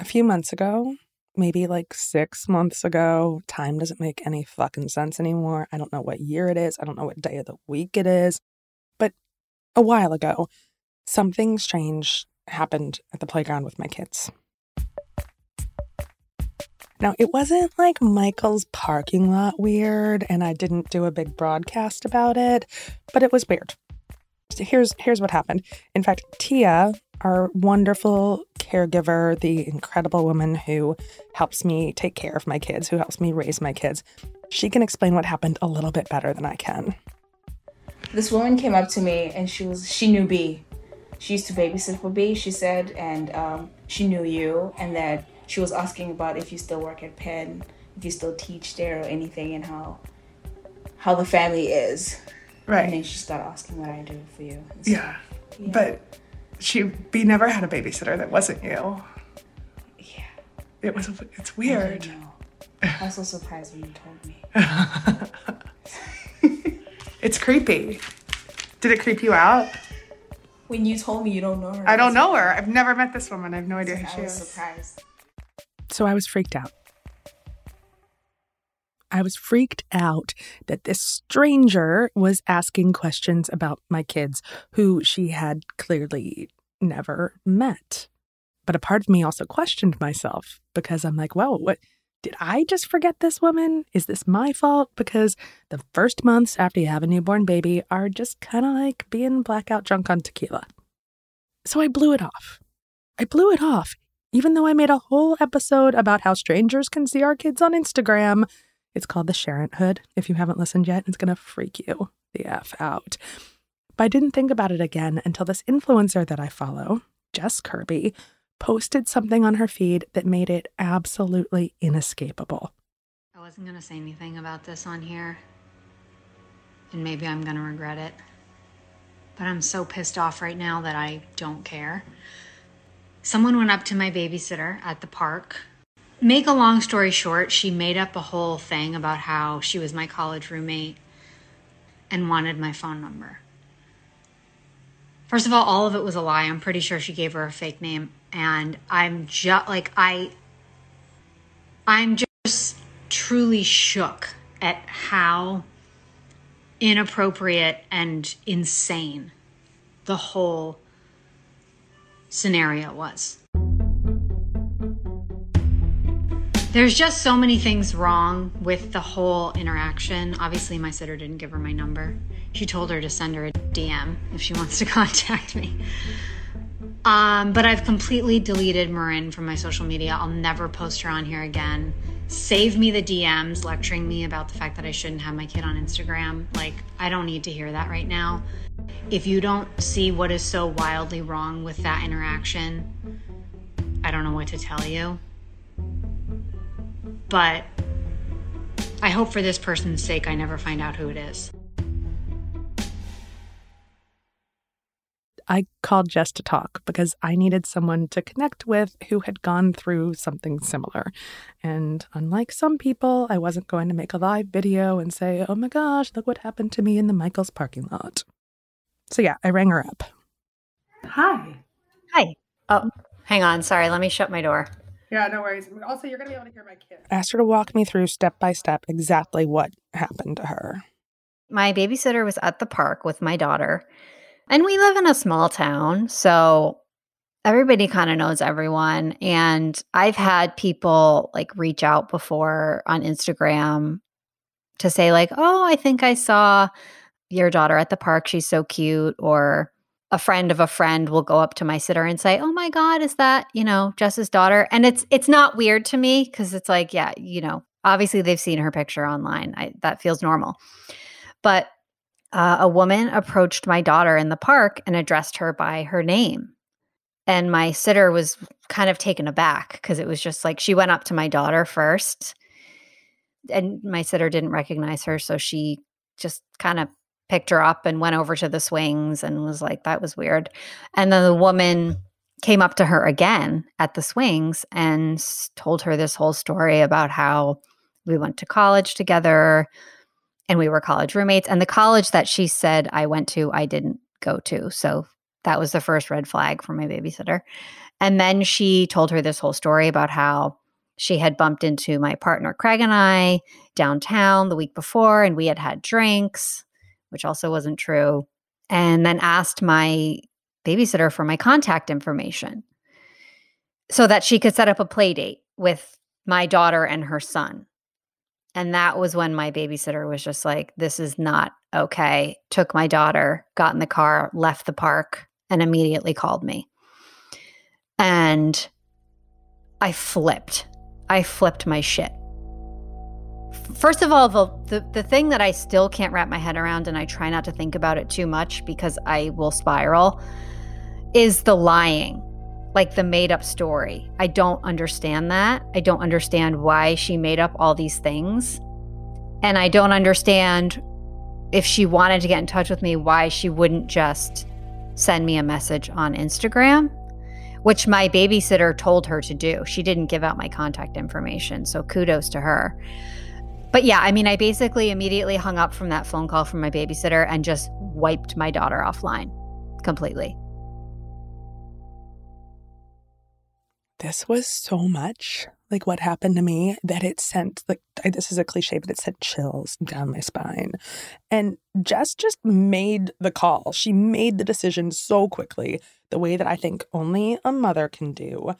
a few months ago, maybe like six months ago, time doesn't make any fucking sense anymore. I don't know what year it is. I don't know what day of the week it is. But a while ago, something strange happened at the playground with my kids. Now, it wasn't like Michael's parking lot weird, and I didn't do a big broadcast about it, but it was weird. So here's here's what happened. In fact, Tia, our wonderful caregiver, the incredible woman who helps me take care of my kids, who helps me raise my kids, she can explain what happened a little bit better than I can. This woman came up to me and she was she knew B. She used to babysit for B, she said, and um, she knew you, and that she was asking about if you still work at Penn, if you still teach there or anything, and how how the family is. Right. And then she started asking what I do for you. Yeah. yeah. But she B never had a babysitter that wasn't you. Yeah. It was it's weird. I, I was so surprised when you told me. it's creepy. Did it creep you out? When you told me you don't know her. I don't know her. I've never met this woman. I have no idea who she is. I was surprised. So I was freaked out. I was freaked out that this stranger was asking questions about my kids who she had clearly never met. But a part of me also questioned myself because I'm like, well, what did I just forget this woman? Is this my fault? Because the first months after you have a newborn baby are just kind of like being blackout drunk on tequila. So I blew it off. I blew it off, even though I made a whole episode about how strangers can see our kids on Instagram it's called The Sharenthood. If you haven't listened yet, it's going to freak you the F out. But I didn't think about it again until this influencer that I follow, Jess Kirby, posted something on her feed that made it absolutely inescapable. I wasn't going to say anything about this on here, and maybe I'm going to regret it. But I'm so pissed off right now that I don't care. Someone went up to my babysitter at the park Make a long story short, she made up a whole thing about how she was my college roommate and wanted my phone number. First of all, all of it was a lie. I'm pretty sure she gave her a fake name. And I'm just like, I, I'm just truly shook at how inappropriate and insane the whole scenario was. There's just so many things wrong with the whole interaction. Obviously, my sitter didn't give her my number. She told her to send her a DM if she wants to contact me. Um, but I've completely deleted Marin from my social media. I'll never post her on here again. Save me the DMs lecturing me about the fact that I shouldn't have my kid on Instagram. Like, I don't need to hear that right now. If you don't see what is so wildly wrong with that interaction, I don't know what to tell you. But I hope for this person's sake I never find out who it is. I called Jess to talk because I needed someone to connect with who had gone through something similar. And unlike some people, I wasn't going to make a live video and say, oh my gosh, look what happened to me in the Michaels parking lot. So yeah, I rang her up. Hi. Hi. Oh, hang on. Sorry. Let me shut my door. Yeah, no worries. Also, you're going to be able to hear my kid. I asked her to walk me through step by step exactly what happened to her. My babysitter was at the park with my daughter, and we live in a small town. So everybody kind of knows everyone. And I've had people like reach out before on Instagram to say, like, oh, I think I saw your daughter at the park. She's so cute. Or, a friend of a friend will go up to my sitter and say, "Oh my god, is that, you know, Jess's daughter?" And it's it's not weird to me cuz it's like, yeah, you know, obviously they've seen her picture online. I, that feels normal. But uh, a woman approached my daughter in the park and addressed her by her name. And my sitter was kind of taken aback because it was just like she went up to my daughter first and my sitter didn't recognize her. So she just kind of picked her up and went over to the swings and was like, that was weird. And then the woman came up to her again at the swings and told her this whole story about how we went to college together and we were college roommates. And the college that she said I went to, I didn't go to. So That was the first red flag for my babysitter. And then she told her this whole story about how she had bumped into my partner Craig and I downtown the week before, and we had had drinks, which also wasn't true. And then asked my babysitter for my contact information so that she could set up a play date with my daughter and her son. And that was when my babysitter was just like, this is not okay. Took my daughter, got in the car, left the park, and immediately called me. And I flipped. I flipped my shit. First of all, the, the, the thing that I still can't wrap my head around, and I try not to think about it too much because I will spiral, is the lying, like the made up story. I don't understand that. I don't understand why she made up all these things. And I don't understand if she wanted to get in touch with me, why she wouldn't just send me a message on Instagram which my babysitter told her to do. She didn't give out my contact information. So kudos to her. But yeah, I mean, I basically immediately hung up from that phone call from my babysitter and just wiped my daughter offline completely. This was so much like what happened to me that it sent like this is a cliche but it sent chills down my spine. And jess just made the call. She made the decision so quickly the way that i think only a mother can do.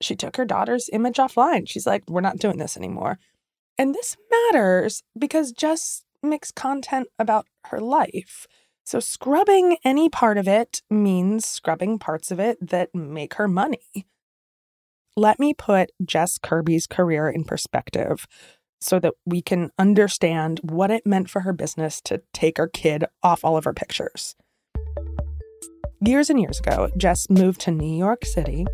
She took her daughter's image offline. She's like we're not doing this anymore. And this matters because jess makes content about her life. So scrubbing any part of it means scrubbing parts of it that make her money let me put Jess Kirby's career in perspective so that we can understand what it meant for her business to take her kid off all of her pictures. Years and years ago, Jess moved to New York City,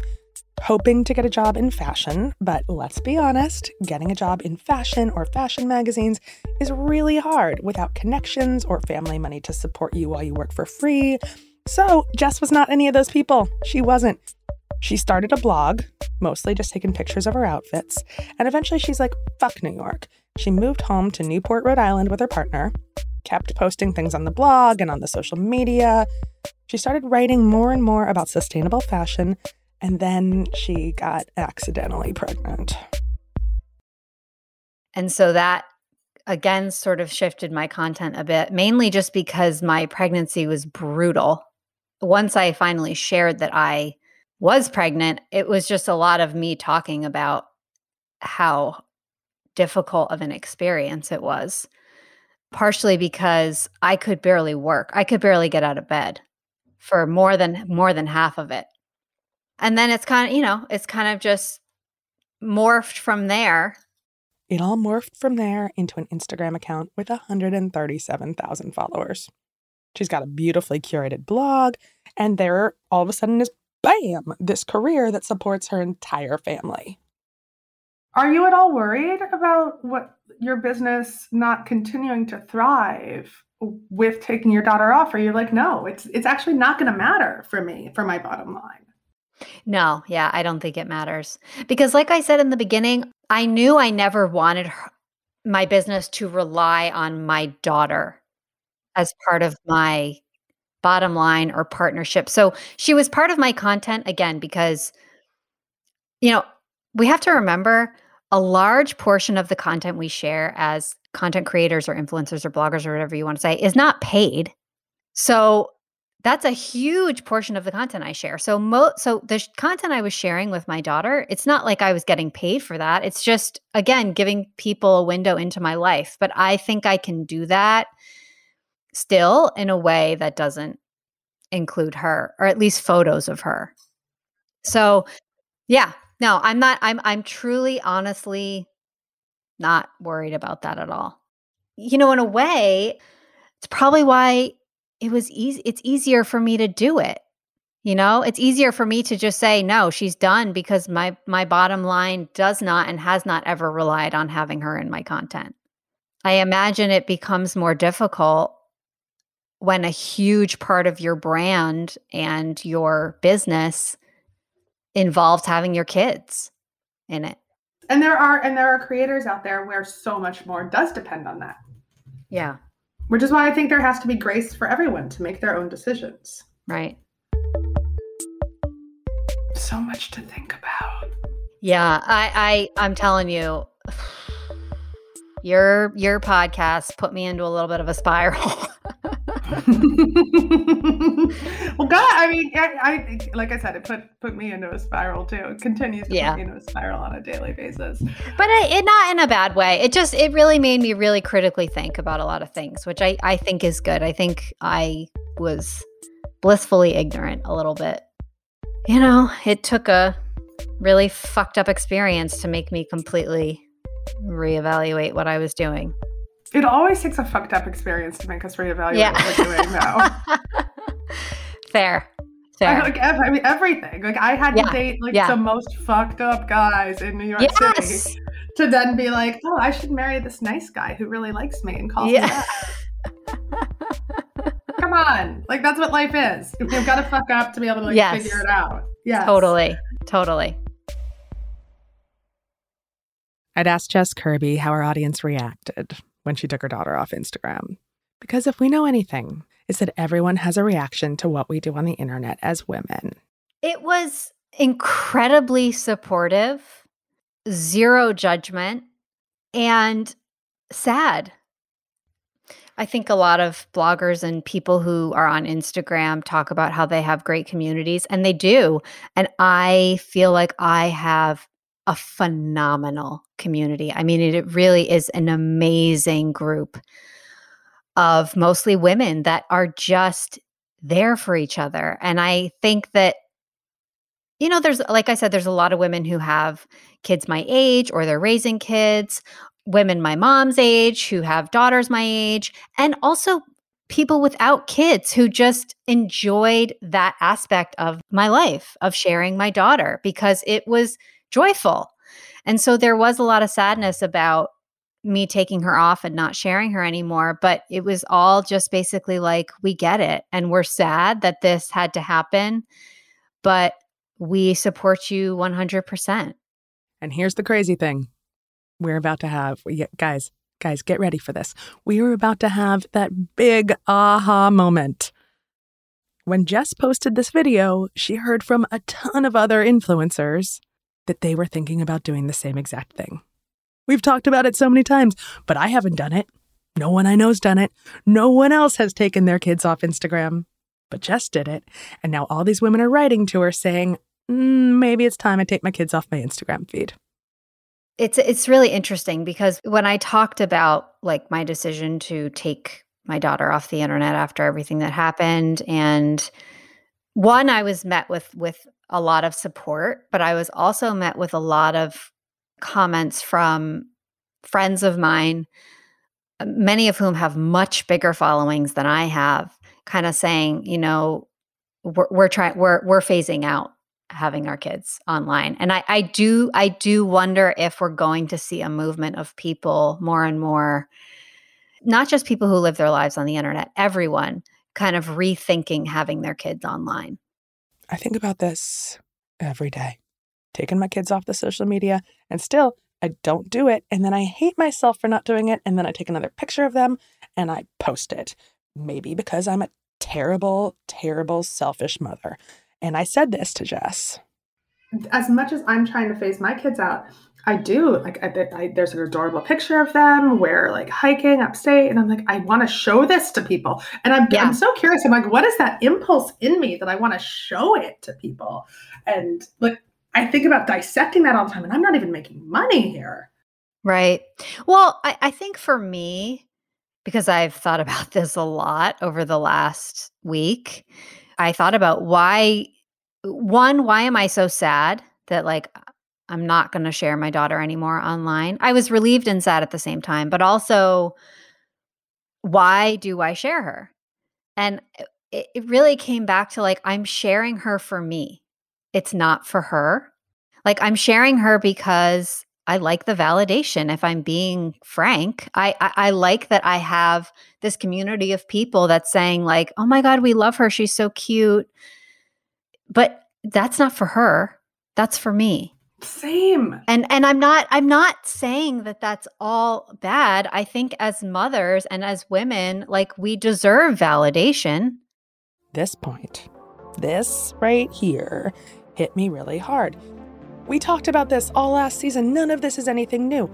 hoping to get a job in fashion. But let's be honest, getting a job in fashion or fashion magazines is really hard without connections or family money to support you while you work for free. So, Jess was not any of those people. She wasn't. She started a blog, mostly just taking pictures of her outfits, and eventually she's like, fuck New York. She moved home to Newport, Rhode Island with her partner, kept posting things on the blog and on the social media. She started writing more and more about sustainable fashion, and then she got accidentally pregnant. And so that again sort of shifted my content a bit, mainly just because my pregnancy was brutal. Once I finally shared that I was pregnant, it was just a lot of me talking about how difficult of an experience it was. Partially because I could barely work. I could barely get out of bed for more than more than half of it. And then it's kind of, you know, it's kind of just morphed from there. It all morphed from there into an Instagram account with 137,000 followers. She's got a beautifully curated blog, and there all of a sudden is bam, this career that supports her entire family. Are you at all worried about what your business not continuing to thrive with taking your daughter off? Are you like, no, it's it's actually not going to matter for me for my bottom line? No, yeah, I don't think it matters because, like I said in the beginning, I knew I never wanted her, my business to rely on my daughter as part of my bottom line or partnership. So she was part of my content again because, you know, we have to remember a large portion of the content we share as content creators or influencers or bloggers or whatever you want to say is not paid. So that's a huge portion of the content I share. So mo- so the sh- content I was sharing with my daughter, it's not like I was getting paid for that. It's just again giving people a window into my life. But I think I can do that still in a way that doesn't include her or at least photos of her. So, yeah, no, I'm not I'm I'm truly honestly not worried about that at all. You know, in a way, it's probably why it was easy it's easier for me to do it. You know, it's easier for me to just say no, she's done because my my bottom line does not and has not ever relied on having her in my content. I imagine it becomes more difficult when a huge part of your brand and your business involves having your kids in it. And there are and there are creators out there where so much more does depend on that. Yeah. Which is why I think there has to be grace for everyone to make their own decisions. Right. So much to think about. Yeah, I, I I'm telling you, your your podcast put me into a little bit of a spiral. well, God, I mean, I, I, like I said, it put put me into a spiral too. It continues to Yeah. put me into a spiral on a daily basis. but it, it not in a bad way. It just it really made me really critically think about a lot of things, which I I think is good. I think I was blissfully ignorant a little bit. You know, it took a really fucked up experience to make me completely reevaluate what I was doing. It always takes a fucked up experience to make us reevaluate Yeah. what we're doing now. Fair. I, Fair. like ev- I mean, everything. Like I had Yeah, to date like yeah. the most fucked up guys in New York Yes. City to then be like, oh, I should marry this nice guy who really likes me and calls Yeah. me that. Come on, like that's what life is. You've got to fuck up to be able to like Yes. figure it out. Yeah, Totally. Totally. I'd asked Jess Kirby how our audience reacted when she took her daughter off Instagram. Because if we know anything, it's that everyone has a reaction to what we do on the internet as women. It was incredibly supportive, zero judgment, and sad. I think a lot of bloggers and people who are on Instagram talk about how they have great communities, and they do. And I feel like I have a phenomenal community. I mean, it really is an amazing group of mostly women that are just there for each other. And I think that, you know, there's, like I said, there's a lot of women who have kids my age or they're raising kids, women my mom's age who have daughters my age, and also people without kids who just enjoyed that aspect of my life of sharing my daughter because it was joyful. And so there was a lot of sadness about me taking her off and not sharing her anymore. But it was all just basically like, we get it. And we're sad that this had to happen, but we support you 100%. And here's the crazy thing we're about to have, we- guys, guys, get ready for this. We are about to have that big aha moment. When Jess posted this video, she heard from a ton of other influencers that they were thinking about doing the same exact thing. We've talked about it so many times, but I haven't done it. No one I know's done it. No one else has taken their kids off Instagram. But Jess did it. And now all these women are writing to her saying, "Mm, maybe it's time I take my kids off my Instagram feed. It's it's really interesting because when I talked about like my decision to take my daughter off the internet after everything that happened and one I was met with with a lot of support, but I was also met with a lot of comments from friends of mine uh, many of whom have much bigger followings than I have kind of saying, you know, we're, we're trying we're we're phasing out having our kids online. And I, I do i do wonder if we're going to see a movement of people more and more not just people who live their lives on the internet everyone kind of rethinking having their kids online I think about this every day. Taking my kids off the social media, and still, I don't do it. And then I hate myself for not doing it. And then I take another picture of them and I post it. Maybe because I'm a terrible, terrible, selfish mother. And I said this to Jess. as much as I'm trying to phase my kids out, I do like I, I, there's an adorable picture of them where like hiking upstate, and I'm like I want to show this to people, and I'm Yeah. I'm so curious. I'm like, what is that impulse in me that I want to show it to people? And like I think about dissecting that all the time, and I'm not even making money here. Right. Well, I, I think for me, because I've thought about this a lot over the last week, I thought about why, one, why am I so sad that like I'm not going to share my daughter anymore online? I was relieved and sad at the same time, but also, why do I share her? And it, it really came back to like, I'm sharing her for me. It's not for her. Like, I'm sharing her because I like the validation. If I'm being frank, I, I I like that I have this community of people that's saying like, "Oh my god, we love her. She's so cute." But that's not for her. That's for me. Same. And and I'm not I'm not saying that that's all bad. I think as mothers and as women, like we deserve validation. This point, this right here, hit me really hard. We talked about this all last season. None of this is anything new.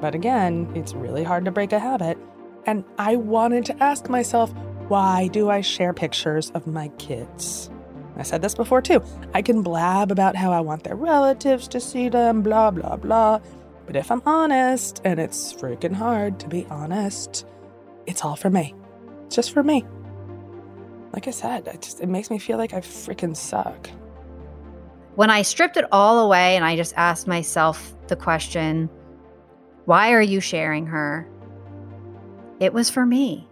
But again, it's really hard to break a habit. And I wanted to ask myself, why do I share pictures of my kids? I said this before too. I can blab about how I want their relatives to see them, blah, blah, blah. But if I'm honest, and it's freaking hard to be honest, it's all for me. It's just for me. Like I said, it, just, it makes me feel like I freaking suck. When I stripped it all away and I just asked myself the question, why are you sharing her? It was for me.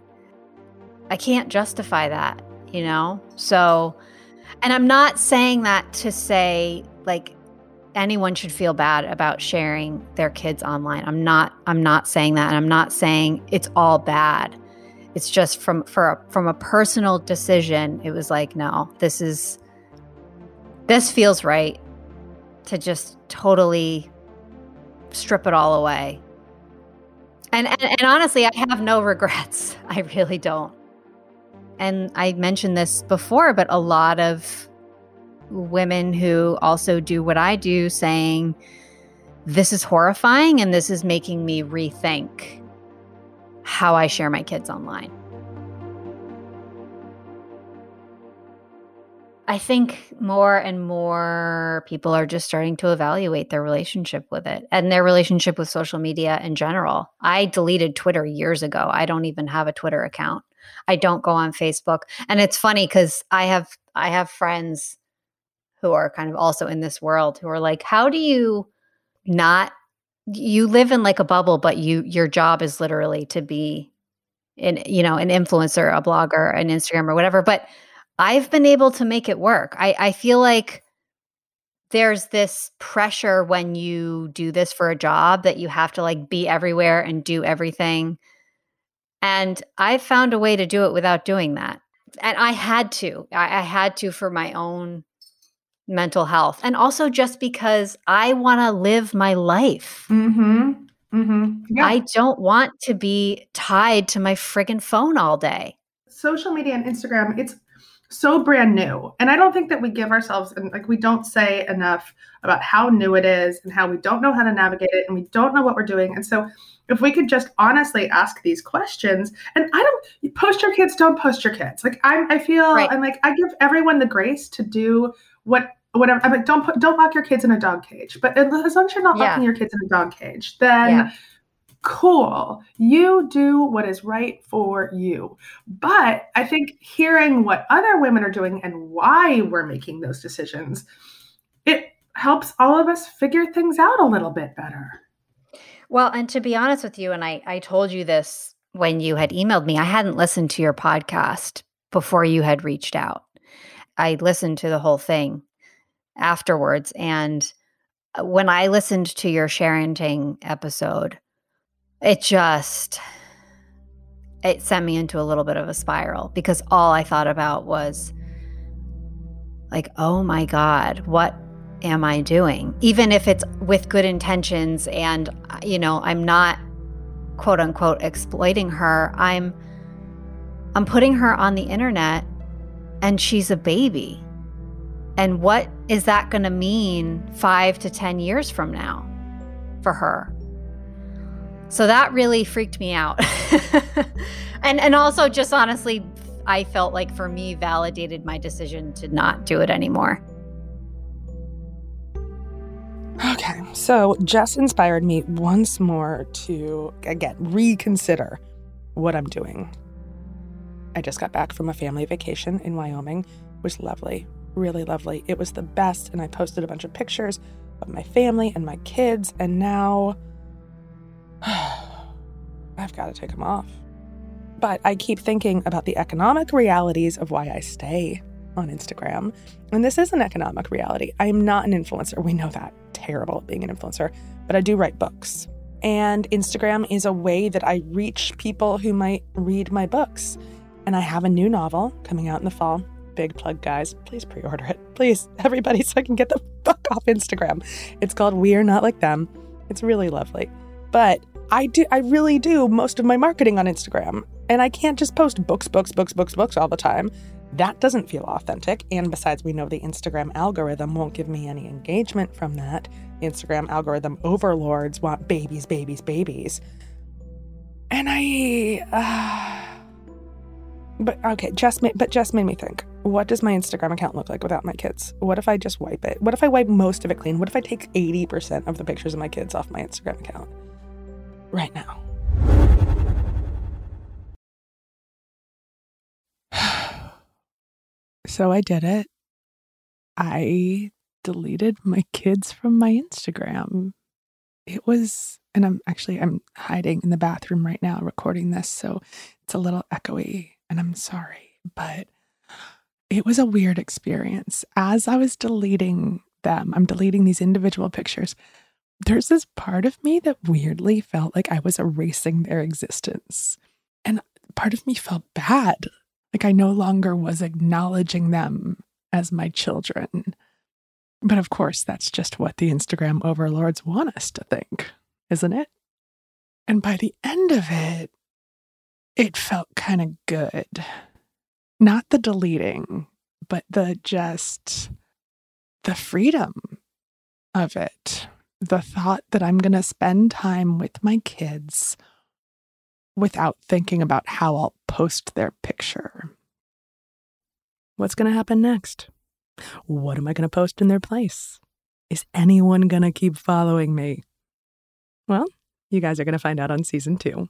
I can't justify that, you know? So, and I'm not saying that to say like anyone should feel bad about sharing their kids online. I'm not I'm not saying that and I'm not saying it's all bad. It's just from for a, from a personal decision, it was like no, this is this feels right to just totally strip it all away. And, and, and honestly, I have no regrets. I really don't. And I mentioned this before, but a lot of women who also do what I do saying, this is horrifying and this is making me rethink how I share my kids online. I think more and more people are just starting to evaluate their relationship with it and their relationship with social media in general. I deleted Twitter years ago. I don't even have a Twitter account. I don't go on Facebook. And it's funny cuz I have I have friends who are kind of also in this world who are like, "How do you not you live in like a bubble but you your job is literally to be an you know, an influencer, a blogger, an Instagram or whatever." But I've been able to make it work. I, I feel like there's this pressure when you do this for a job that you have to like be everywhere and do everything. And I found a way to do it without doing that. And I had to. I, I had to for my own mental health. And also just because I want to live my life. Mm-hmm. Mm-hmm. Yeah. I don't want to be tied to my friggin' phone all day. Social media and Instagram, it's so brand new. And I don't think that we give ourselves and like we don't say enough about how new it is and how we don't know how to navigate it and we don't know what we're doing. And so if we could just honestly ask these questions and I don't post your kids, don't post your kids. Like I I feel right. I'm like I give everyone the grace to do what whatever. I'm like don't put don't lock your kids in a dog cage. But as long as you're not yeah. locking your kids in a dog cage, then yeah cool. You do what is right for you. But I think hearing what other women are doing and why we're making those decisions, it helps all of us figure things out a little bit better. Well, and to be honest with you, and I, I told you this when you had emailed me, I hadn't listened to your podcast before you had reached out. I listened to the whole thing afterwards. And uh, when I listened to your sharing episode, it just it sent me into a little bit of a spiral because all I thought about was like, oh my God, what am I doing? Even if it's with good intentions and, you know, I'm not quote unquote exploiting her, I'm I'm putting her on the internet and she's a baby. And what is that going to mean 5 to 10 years from now for her? So that really freaked me out. and and also just honestly I felt like for me validated my decision to not do it anymore. Okay, so Jess inspired me once more to again reconsider what I'm doing. I just got back from a family vacation in Wyoming. It was lovely, really lovely. It was the best, and I posted a bunch of pictures of my family and my kids, and now I've got to take them off. But I keep thinking about the economic realities of why I stay on Instagram. And this is an economic reality. I am not an influencer. We know that. Terrible at being an influencer. But I do write books. And Instagram is a way that I reach people who might read my books. And I have a new novel coming out in the fall. Big plug, guys. Please pre order it. Please, everybody, so I can get the fuck off Instagram. It's called We Are Not Like Them. It's really lovely. But I do I really do most of my marketing on Instagram. And I can't just post books, books, books, books, books all the time. That doesn't feel authentic. And besides, we know the Instagram algorithm won't give me any engagement from that. Instagram algorithm overlords want babies, babies, babies. And I. Uh, but okay, just but just made me think. What does my Instagram account look like without my kids? What if I just wipe it? What if I wipe most of it clean? What if I take 80% of the pictures of my kids off my Instagram account right now? so I did it. I deleted my kids from my Instagram. It was and I'm actually I'm hiding in the bathroom right now recording this, so it's a little echoey and I'm sorry, but it was a weird experience. As I was deleting them, I'm deleting these individual pictures. There's this part of me that weirdly felt like I was erasing their existence. And part of me felt bad. Like I no longer was acknowledging them as my children. But of course, that's just what the Instagram overlords want us to think, isn't it? And by the end of it, it felt kind of good. Not the deleting, but the just the freedom of it. The thought that I'm going to spend time with my kids without thinking about how I'll post their picture. What's going to happen next? What am I going to post in their place? Is anyone going to keep following me? Well, you guys are going to find out on season two.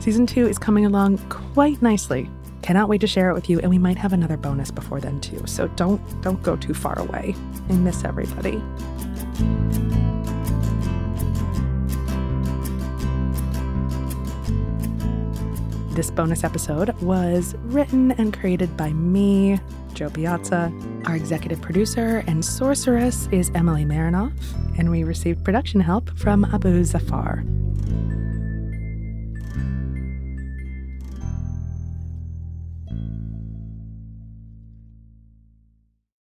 Season two is coming along quite nicely. Cannot wait to share it with you, and we might have another bonus before then too. So don't don't go too far away. I miss everybody. This bonus episode was written and created by me, Jo Piazza. Our executive producer and sorceress is Emily Marinoff, and we received production help from Abu Zafar.